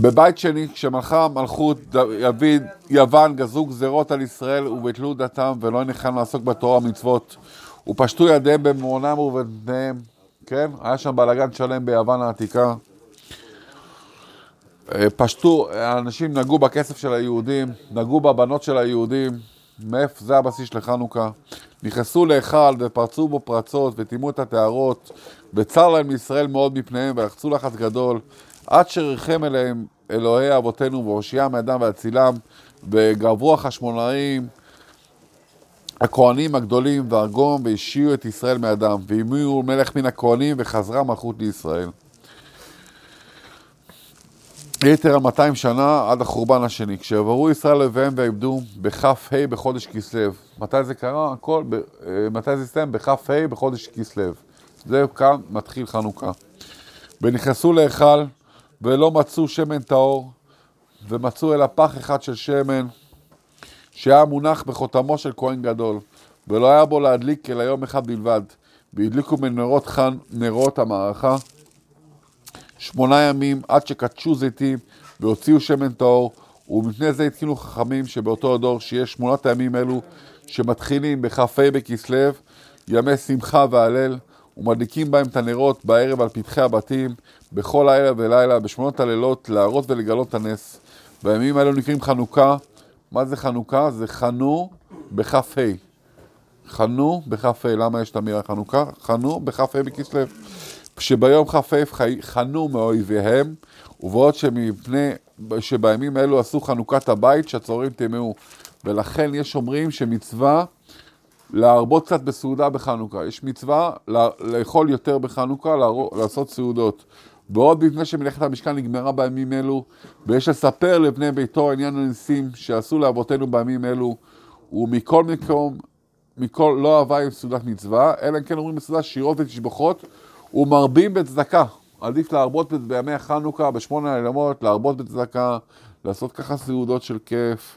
בבית שני, כשמלכה מלכות דוד, יוון גזרו גזרות על ישראל וביטלו דתם ולא נכנעו לעסוק בתורה ומצוות ופשטו ידיהם במעונם ובבניהם, כן? היה שם בלאגן שלם ביוון העתיקה. אה, פשטו, האנשים נגעו בכסף של היהודים, נגעו בבנות של היהודים, מאיפה זה הבסיס של חנוכה. נכנסו להיכל ופרצו בו פרצות וטימאו את הטהרות, וצר להם לישראל מאוד מפניהם ולחצו לחץ גדול, עד שריחם אליהם אלוהי אבותינו והושיעם מידם והצילם, וגרבו החשמונאים, הכהנים הגדולים והרגום, והשיעו את ישראל מידם, והמיאו מלך מן הכהנים וחזרה מלכות לישראל. יתר על 200 שנה עד החורבן השני. כשיעברו ישראל לביהם ועבדו בכ"ה בחודש כסלו. מתי זה קרה? הכל, ב, אה, מתי זה הסתיים? בכ"ה בחודש כסלו. זה כאן מתחיל חנוכה. ונכנסו להיכל ולא מצאו שמן טהור, ומצאו אלא פח אחד של שמן, שהיה מונח בחותמו של כהן גדול, ולא היה בו להדליק אלא יום אחד בלבד. והדליקו מנרות חן, נרות המערכה, שמונה ימים עד שקדשו זיתים והוציאו שמן טהור, ומפני זה התקינו חכמים שבאותו הדור שיש שמונת הימים אלו שמתחילים בכ"ה בכסלו, ימי שמחה והלל, ומדליקים בהם את הנרות בערב על פתחי הבתים, בכל לילה ולילה, בשמונות הלילות, להראות ולגלות את הנס. והימים האלו נקראים חנוכה. מה זה חנוכה? זה חנו בכ"ה. חנו בכ"ה. למה יש את המילה חנוכה? חנו בכ"ה בכסלו. שביום כ"ה חנו מאויביהם, ובעוד שמפני שבימים אלו עשו חנוכת הבית, שהצהרים טימאו. ולכן יש אומרים שמצווה להרבות קצת בסעודה בחנוכה. יש מצווה לאכול יותר בחנוכה, לעשות סעודות. בעוד מפני שמלאכת המשכן נגמרה בימים אלו, ויש לספר לבני ביתו עניין הניסים שעשו לאבותינו בימים אלו, ומכל מקום, מכל לא אהבה עם סעודת מצווה, אלא אם כן אומרים בסעודה שירות ותשבחות, ומרבים בצדקה. עדיף להרבות בימי החנוכה, בשמונה הילמות, להרבות בצדקה, לעשות ככה סעודות של כיף,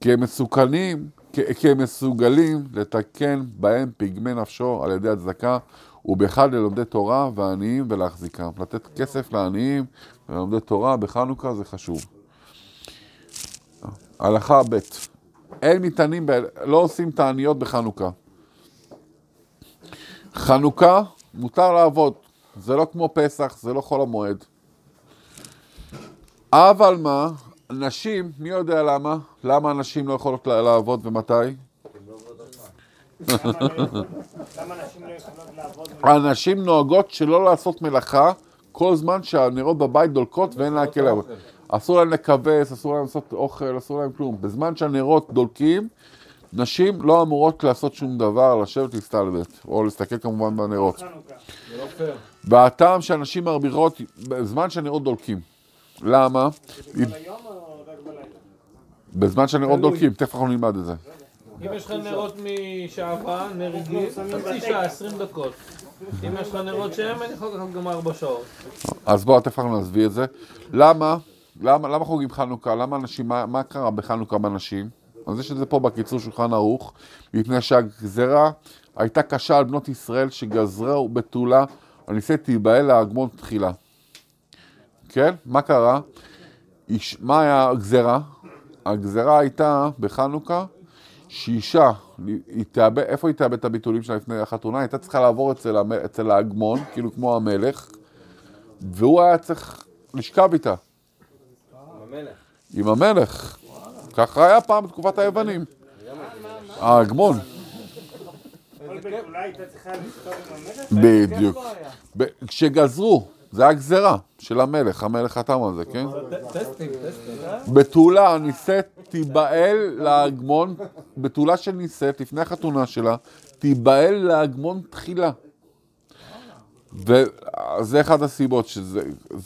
כי הם מסוכנים, כי הם מסוגלים לתקן בהם פגמי נפשו על ידי הצדקה, ובכלל ללומדי תורה ועניים ולהחזיקם. לתת כסף לעניים וללומדי תורה בחנוכה זה חשוב. הלכה ב' אין מטענים, לא עושים תעניות בחנוכה. חנוכה מותר לעבוד, זה לא כמו פסח, זה לא חול המועד. אבל מה, נשים, מי יודע למה? למה נשים לא יכולות לעבוד ומתי? הנשים נוהגות שלא לעשות מלאכה כל זמן שהנרות בבית דולקות ואין להקל להם. אסור להם לכבס, אסור להם לעשות אוכל, אסור להם כלום. בזמן שהנרות דולקים, נשים לא אמורות לעשות שום דבר, לשבת להסתלבט, או להסתכל כמובן בנרות. והטעם שהנשים מרוויחות בזמן שהנרות דולקים. למה? בזמן שהנרות דולקים, תכף אנחנו נלמד את זה. אם יש לך נרות משעבה, נר רגיל, חצי שעה, עשרים דקות. אם יש לך נרות שמן, יכול לקחת גם ארבע שעות. אז בואו, תכף אנחנו נסביר את זה. למה? למה, למה חוגגים חנוכה? למה אנשים, מה, מה קרה בחנוכה בנשים? אז יש את זה פה בקיצור שולחן ערוך, מפני שהגזרה הייתה קשה על בנות ישראל שגזרה בתולה על ניסי תיבהל להגמון תחילה. כן? מה קרה? מה היה הגזרה? הגזרה הייתה בחנוכה שאישה, היא תאבד, איפה היא תאבד את הביטולים שלה לפני החתונה? הייתה צריכה לעבור אצל, המ, אצל ההגמון, כאילו כמו המלך, והוא היה צריך לשכב איתה. עם המלך. עם המלך. ככה היה פעם בתקופת היוונים. ההגמון. בדיוק. כשגזרו, זה היה גזרה של המלך, המלך חתם על זה, כן? בתולה נישאת תיבהל להגמון, בתולה של נישאת, לפני החתונה שלה, תיבהל להגמון תחילה. וזה אחד הסיבות שזה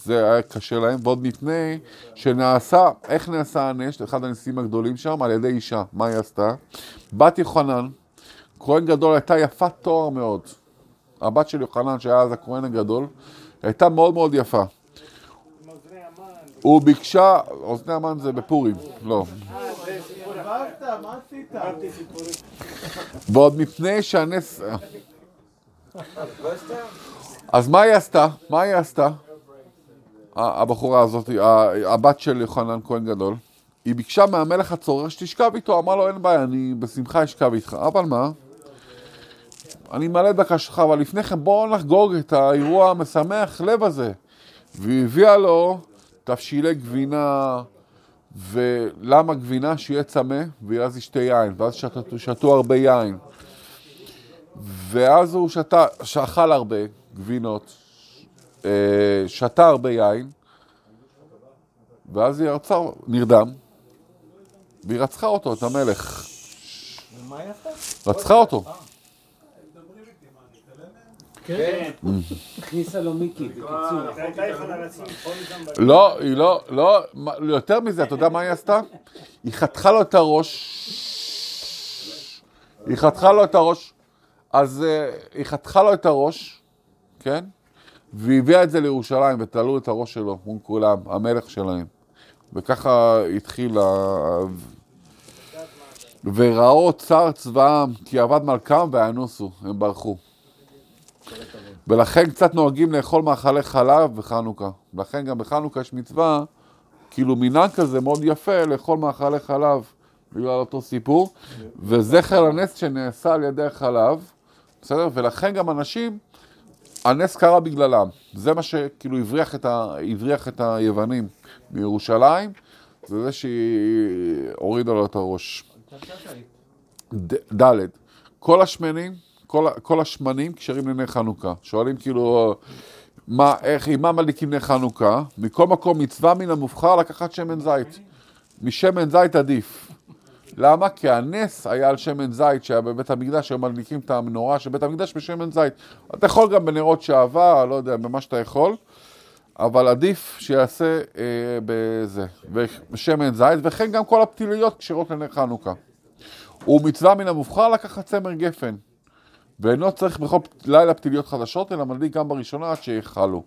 היה קשה להם, ועוד מפני שנעשה, איך נעשה הנש, אחד הניסים הגדולים שם, על ידי אישה. מה היא עשתה? בת יוחנן, כהן גדול, הייתה יפת תואר מאוד. הבת של יוחנן, שהיה אז הכהן הגדול, הייתה מאוד מאוד יפה. הוא ביקשה, אוזני המן זה בפורים, לא. ועוד מפני שהנס... אז מה היא עשתה? מה היא עשתה? הבחורה הזאת, הבת של יוחנן כהן גדול, היא ביקשה מהמלך הצורר שתשכב איתו, אמר לו אין בעיה, אני בשמחה אשכב איתך, אבל מה? אני מעלה את בקשתך, אבל לפני כן בואו נחגוג את האירוע המשמח לב הזה. והיא הביאה לו תבשילי גבינה, ולמה גבינה? שיהיה צמא, ואז ישתה יין, ואז שתו, שתו הרבה יין. ואז הוא שתה, שאכל הרבה גבינות, אה, שתה הרבה יין, ואז היא רצה, נרדם, והיא רצחה אותו, את המלך. רצחה אותו. כן. הכניסה לו מיקי, בקיצור. לא, היא לא, לא, יותר מזה, אתה יודע מה היא עשתה? היא חתכה לו את הראש, היא חתכה לו את הראש, אז אה, היא חתכה לו את הראש, כן? והיא הביאה את זה לירושלים ותלו את הראש שלו מול כולם, המלך שלהם. וככה התחיל ה... וראו צר צבאם כי עבד מלכם ואנוסו, הם ברחו. ולכן קצת נוהגים לאכול מאכלי חלב בחנוכה. לכן גם בחנוכה יש מצווה, כאילו מנהג כזה מאוד יפה לאכול מאכלי חלב, בגלל אותו סיפור, וזכר לנס שנעשה על ידי החלב, בסדר? ולכן גם אנשים, הנס קרה בגללם. זה מה שכאילו הבריח את, ה... הבריח את היוונים מירושלים, זה זה שהיא הורידה לו את הראש. ד', כל השמנים, כל, כל השמנים כשרים לנר חנוכה. שואלים כאילו, מה, איך, עם מה מדליקים נר חנוכה? מכל מקום מצווה מן המובחר לקחת שמן זית. משמן זית עדיף. למה? כי הנס היה על שמן זית שהיה בבית המקדש, היו מדליקים את המנורה של בית המקדש בשמן זית. אתה יכול גם בנרות שעבר, לא יודע, במה שאתה יכול, אבל עדיף שיעשה אה, בזה, בשמן זית, וכן גם כל הפתיליות כשרות לנר חנוכה. ומצווה מן המובחר לקחת צמר גפן. ואינו צריך בכל לילה פתיליות חדשות, אלא מדליק גם בראשונה עד שיכלו.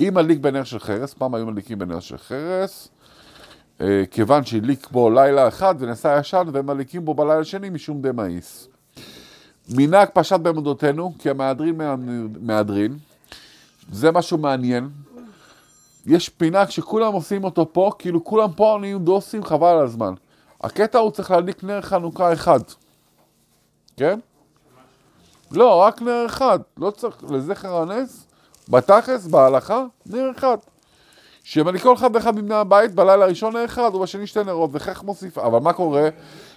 אם מדליק בנר של חרס, פעם היו מדליקים בנר של חרס, אה, כיוון שהדליק בו לילה אחד ונסע ישן, והם מדליקים בו בלילה שני משום דמאיס. מנהג פשט בעמודותינו, כי המהדרין מה- מהדרין. זה משהו מעניין. יש פינה שכולם עושים אותו פה, כאילו כולם פה נהיים דוסים, חבל על הזמן. הקטע הוא צריך להדליק נר חנוכה אחד. כן? לא, רק נר אחד. לא צריך, לזכר הנס, בתכלס, בהלכה, נר אחד. שמדליק כל אחד ואחד מבני הבית בלילה הראשון נר אחד ובשני שתי נרות, וכך מוסיף. אבל מה קורה?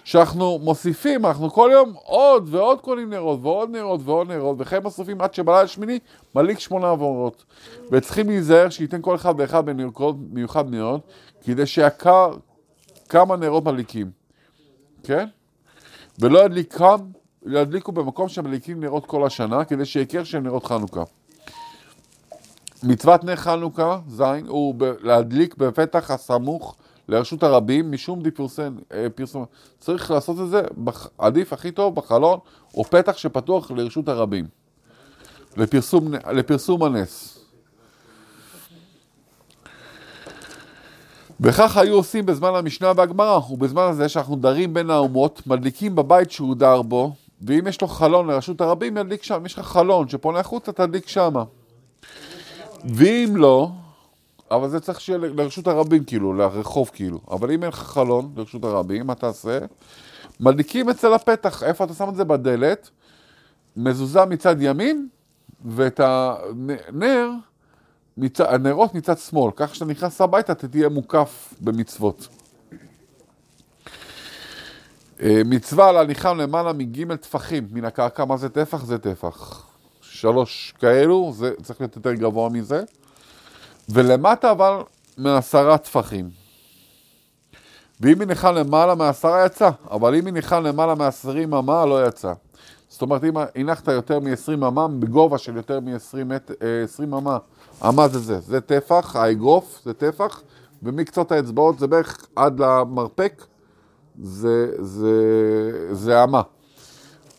שאנחנו מוסיפים, אנחנו כל יום עוד ועוד קונים נרות, ועוד נרות ועוד נרות, וכן מוסיפים עד שבלילה השמיני מדליק שמונה עבורות. וצריכים להיזהר שייתן כל אחד ואחד בנרות מיוחד מאוד, כדי שיקר כמה נרות מדליקים, כן? ולא ידליקם, ידליקו במקום שמדליקים נרות כל השנה, כדי שיקר של נרות חנוכה. מצוות נר חנוכה, זין, הוא ב- להדליק בפתח הסמוך לרשות הרבים, משום דיפרסן, אה, פרסום. צריך לעשות את זה, בח, עדיף הכי טוב בחלון, או פתח שפתוח לרשות הרבים. לפרסום, לפרסום הנס. וכך היו עושים בזמן המשנה והגמרא, ובזמן הזה שאנחנו דרים בין האומות, מדליקים בבית שהוא דר בו, ואם יש לו חלון לרשות הרבים, ידליק שם. יש לך חלון שפונה החוצה, תדליק שמה. ואם לא, אבל זה צריך שיהיה לרשות הרבים, כאילו, לרחוב, כאילו. אבל אם אין לך חלון לרשות הרבים, מה תעשה? מדליקים אצל הפתח. איפה אתה שם את זה? בדלת, מזוזה מצד ימין, ואת הנר, מצ... הנרות מצד שמאל. כך כשאתה נכנס הביתה, אתה תהיה מוקף במצוות. אה, מצווה על הליכה למעלה מג' טפחים מן הקרקע, מה זה טפח? זה טפח. שלוש כאלו, זה צריך להיות יותר גבוה מזה. ולמטה אבל מעשרה טפחים. ואם הניחה למעלה מעשרה יצא, אבל אם הניחה למעלה מעשרים אמה לא יצא. זאת אומרת, אם הנחת יותר מ-20 אמה, בגובה של יותר מ-20 אמה, אמה זה זה, זה טפח, האגרוף זה טפח, ומקצות האצבעות זה בערך עד למרפק, זה, זה, זה אמה.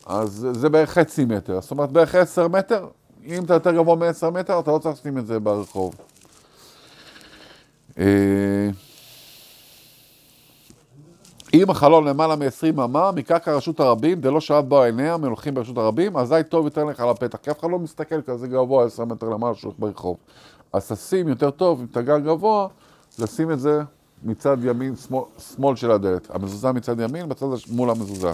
אז זה בערך חצי מטר, זאת אומרת בערך 10 מטר, אם אתה יותר גבוה מ-10 מטר, אתה לא צריך לשים את זה ברחוב. אה, אם החלון למעלה מ-20 אמה, מקרקע רשות הרבים, דלא שבת בו עיניה, מלוכים ברשות הרבים, אזי טוב יותר לך על הפתח, כי אף אחד לא מסתכל כזה גבוה 10 מטר למעלה שלך ברחוב. אז תשים יותר טוב, עם תגר גבוה, לשים את זה מצד ימין, שמאל, שמאל של הדלת. המזוזה מצד ימין, בצד הש- מול המזוזה.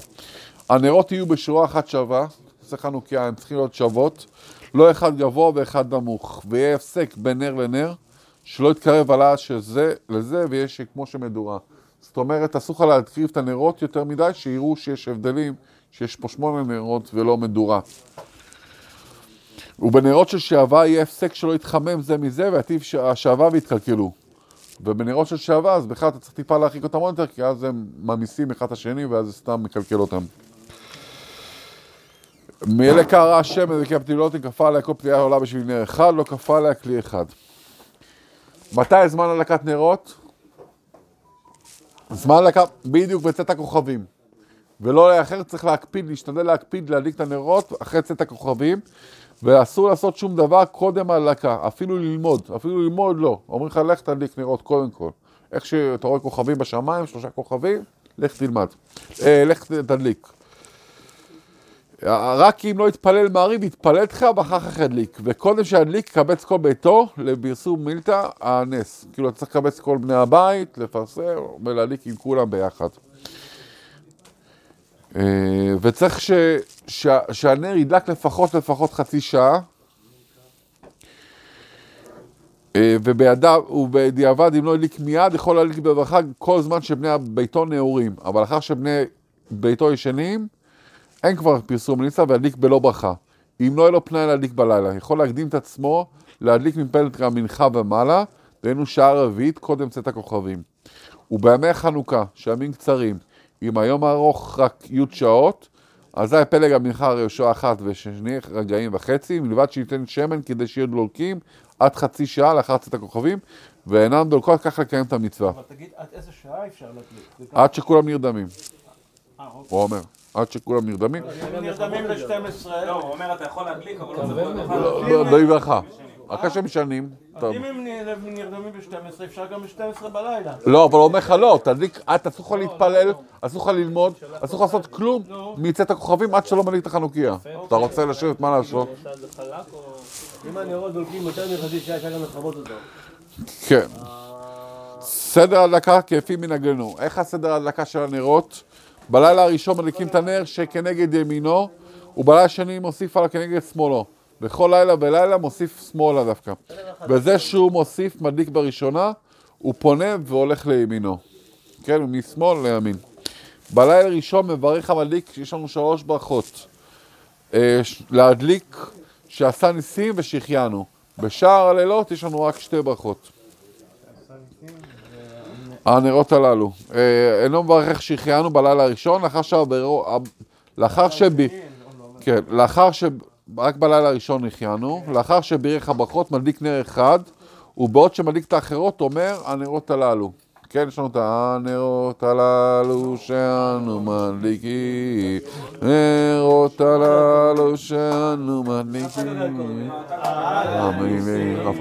הנרות יהיו בשורה אחת שווה, זה חנוכיה, הן צריכות להיות שוות, לא אחד גבוה ואחד נמוך, ויהיה הפסק בין נר לנר, שלא יתקרב עלה שזה לזה, ויהיה כמו שמדורה. זאת אומרת, אסור לך להקריב את הנרות יותר מדי, שיראו שיש הבדלים, שיש פה שמונה נרות ולא מדורה. ובנרות של שעווה יהיה הפסק שלא יתחמם זה מזה, ועתיב ש- השעווה ויתקלקלו. ובנרות של שעווה, אז בכלל אתה צריך טיפה להרחיק אותם עוד יותר, כי אז הם ממיסים אחד את השני, ואז זה סתם מקלקל אותם. מאלה קרא השם וכי הפתילות כפה עליה כל פתיעה עולה בשביל נר אחד, לא כפה עליה כלי אחד. מתי זמן הדלקת נרות? זמן הדלקת, בדיוק בצאת הכוכבים. ולא לאחר, צריך להקפיד, להשתדל להקפיד להדליק את הנרות אחרי צאת הכוכבים, ואסור לעשות שום דבר קודם ההדלקה, אפילו ללמוד, אפילו ללמוד לא. אומרים לך, לך תדליק נרות קודם כל. איך שאתה רואה כוכבים בשמיים, שלושה כוכבים, לך תלמד. אה, לך תדליק. רק אם לא יתפלל מעריב, יתפלל לך ואחר כך ידליק. וקודם שידליק, קבץ כל ביתו לפרסום מילתא הנס. כאילו, אתה צריך לקבץ כל בני הבית, לפרסם ולהדליק עם כולם ביחד. אה, וצריך ש, ש, שהנר ידלק לפחות לפחות חצי שעה. אה, ובידיו, ובדיעבד, אם לא ידליק מיד, יכול להדליק בברכה כל זמן שבני ביתו נעורים. אבל לאחר שבני ביתו ישנים, אין כבר פרסום ניסה וידליק בלא ברכה. אם לא יהיה לו פנאי להדליק בלילה, יכול להקדים את עצמו להדליק מפלט המנחה ומעלה, דהיינו שעה רביעית קודם צאת הכוכבים. ובימי החנוכה, שימים קצרים, אם היום הארוך רק י' שעות, אזי פלג המנחה ראשו אחת ושני רגעים וחצי, מלבד שייתן שמן כדי שיהיו דולקים עד חצי שעה לאחר צאת הכוכבים, ואינם דולקות כך לקיים את המצווה. אבל תגיד, עד איזה שעה אפשר להדליק? עד שכולם נרדמים, אה, אוקיי. הוא אומר. עד שכולם נרדמים. נרדמים ב-12. לא, הוא אומר, אתה יכול להדליק, אבל לא צריך לא לא יברכה. אחרי שהם משנים. אז. אם הם נרדמים ב-12, אפשר גם ב-12 בלילה. לא, אבל הוא אומר לך לא, תדליק, את אסור לך להתפלל, אסור לך ללמוד, אסור לך לעשות כלום מצאת הכוכבים עד שלא מדליק את החנוכיה. אתה רוצה לשבת, מה לעשות? עושה את חלק או... אם הנרות דולקים יותר מחצי שעה, אפשר גם לכבות אותו. כן. סדר הדלקה כפי מנהגנו. איך הסדר ההדלקה של הנרות? בלילה הראשון מדליקים את הנר שכנגד ימינו, ובלילה השני מוסיף עליו כנגד שמאלו. בכל לילה ולילה מוסיף שמאלה דווקא. בזה שהוא מוסיף מדליק בראשונה, הוא פונה והולך לימינו. כן, משמאל לימין. בלילה ראשון מברך המדליק, יש לנו שלוש ברכות. אה, להדליק שעשה ניסים ושהחיינו. בשער הלילות יש לנו רק שתי ברכות. הנרות הללו. אה, אינו מברך שהחיינו בלילה הראשון, לאחר שהברו... לאחר שב... כן, לאחר ש... רק בלילה הראשון החיינו, לאחר שבירך הברכות מדליק נר אחד, ובעוד שמדליק את האחרות אומר הנרות הללו. כן, יש לנו את הנרות הללו שאנו מדליקים, נרות הללו שאנו מדליקים.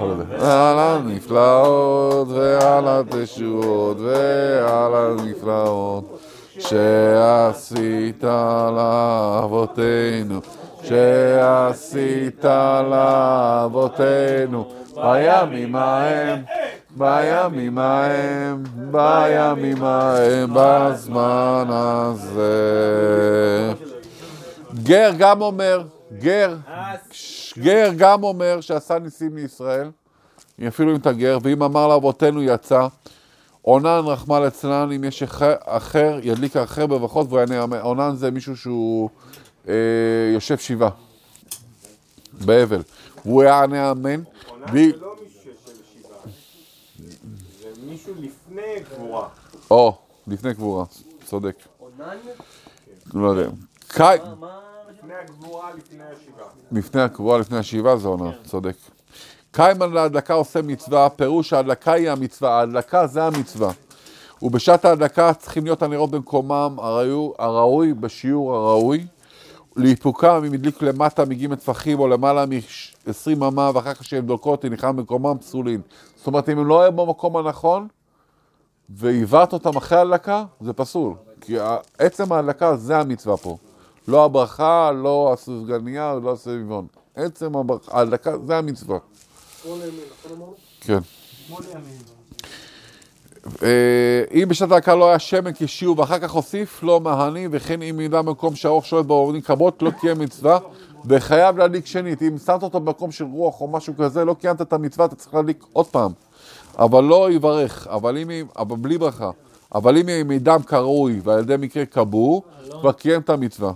לזה. על הנפלאות ועל התשועות ועל הנפלאות שעשית לאבותינו, שעשית לאבותינו בימים ההם, בימים ההם, בימים ההם, בזמן הזה. גר גם אומר, גר, גר גם אומר שעשה ניסים לישראל, אפילו אם אתה גר, ואם אמר לאבותינו יצא, עונן רחמל אצלן, אם יש אחר, ידליק אחר בברכות והוא יענה. עונן זה מישהו שהוא יושב שבעה, באבל. הוא יענה אמן. והיא- זה לא מישהו שיושב בשבעה. זה מישהו לפני גבורה. או, לפני קבורה, צודק. לא יודע. קאי, לפני הגבורה, לפני השבעה. לפני הקבועה, לפני השבעה, זה עונה, צודק. קיימן להדלקה עושה מצווה, פירוש ההדלקה היא המצווה, ההדלקה זה המצווה. ובשעת ההדלקה צריכים להיות הנרות במקומם הראוי בשיעור הראוי. לאיפוקם, אם הדליק למטה מגיעים טפחים או למעלה מ-20 אמה ואחר כך שהם דולקות, הניחם במקומם פסולין. זאת אומרת, אם הם לא היו במקום הנכון והעברת אותם אחרי ההדלקה, זה פסול. כי עצם ההדלקה זה המצווה פה. לא הברכה, לא הסופגניה, לא הסביבון. עצם ההדלקה זה המצווה. כן. שמונה ימים. אה, אם בשעת ההקה לא היה שמן כשיעור ואחר כך הוסיף לו מהני וכן אם ידע במקום שהרוח שולט בו עובדים כמות לא קיים מצווה וחייב להדליק שנית. אם שמת אותו במקום של רוח או משהו כזה לא קיימת את המצווה אתה צריך להדליק עוד פעם. אבל לא יברך, אבל אם, אבל בלי ברכה. אבל אם יהיה מידם כראוי ועל ידי מקרה כבור, כבר קיים את המצווה.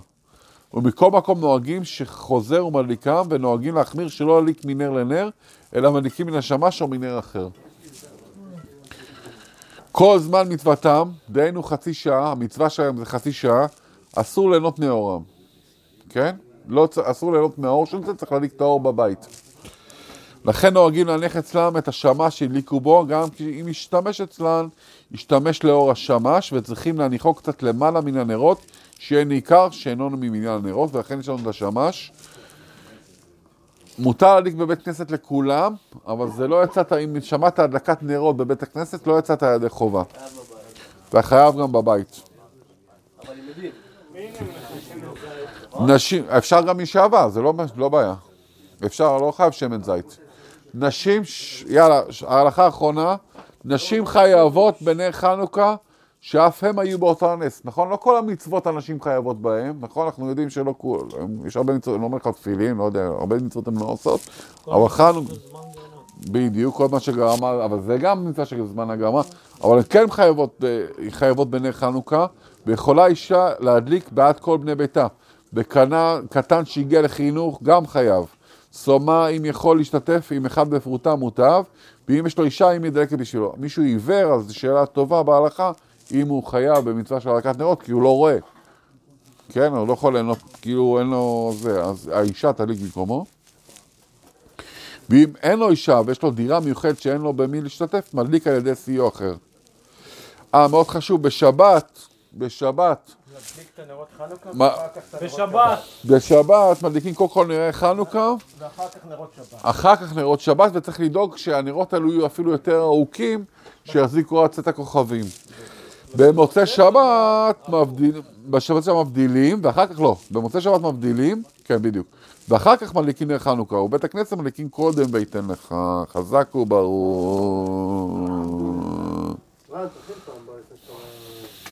ומכל מקום נוהגים שחוזר ומדליקם ונוהגים להחמיר שלא להדליק מנר לנר אלא מדליקים מן השמש או מנר אחר. כל זמן מצוותם, דהיינו חצי שעה, המצווה שלהם זה חצי שעה, אסור ליהנות מאורם, כן? לא, אסור ליהנות מהאור של זה, צריך להדליק את האור בבית. לכן נוהגים להניח אצלם את השמש שהדליקו בו, גם אם ישתמש אצלן, ישתמש לאור השמש, וצריכים להניחו קצת למעלה מן הנרות, שיהיה ניכר שאינו ממניין הנרות, ולכן יש לנו את השמש. מותר להדליק בבית כנסת לכולם, אבל זה לא יצאת, אם שמעת הדלקת נרות בבית הכנסת, לא יצאת ידי חובה. אתה חייב גם בבית. נשים, אפשר גם משעבר, זה לא, לא בעיה. אפשר, לא חייב שמן זית. נשים, יאללה, ההלכה האחרונה, נשים חייבות בנר חנוכה, שאף הם היו באותו הנס, נכון? לא כל המצוות הנשים חייבות בהם, נכון? אנחנו יודעים שלא כול, יש הרבה מצוות, אני לא אומר לך תפילין, לא יודע, הרבה מצוות הן לא עושות, אבל חנוכה, בדיוק, כל מה שגרמה, אבל זה גם מצווה של זמן הגרמה, אבל הן כן חייבות, ב- חייבות בנר חנוכה, ויכולה אישה להדליק בעד כל בני ביתה. בקנה קטן שהגיע לחינוך, גם חייב. סומה, אם יכול להשתתף עם אחד בפרוטה מוטב, ואם יש לו אישה, היא דלקת בשבילו. מישהו עיוור, אז זו שאלה טובה בהלכה, אם הוא חייב במצווה של הדלקת נרות, כי הוא לא רואה. כן, הוא לא יכול ליהנות, כאילו אין לו זה, אז האישה תדליק במקומו. ואם אין לו אישה ויש לו דירה מיוחדת שאין לו במי להשתתף, מדליק על ידי סיוע אחר. אה, מאוד חשוב, בשבת, בשבת, להדליק את הנרות חנוכה, מה- ואחר כך את הנרות בשבת, בשבת מדליקים קודם כל נרי חנוכה, ואחר כך נרות שבת. אחר כך נרות שבת, וצריך לדאוג שהנרות האלו יהיו אפילו יותר ארוכים, שיחזיקו עד צאת הכוכבים. במוצאי שבת מבדיל, בשבת שבת מבדילים, ואחר כך לא, במוצאי שבת מבדילים, כן בדיוק, ואחר כך מדליקים נר חנוכה, ובית הכנסת מדליקים קודם ויתן לך, חזק וברור.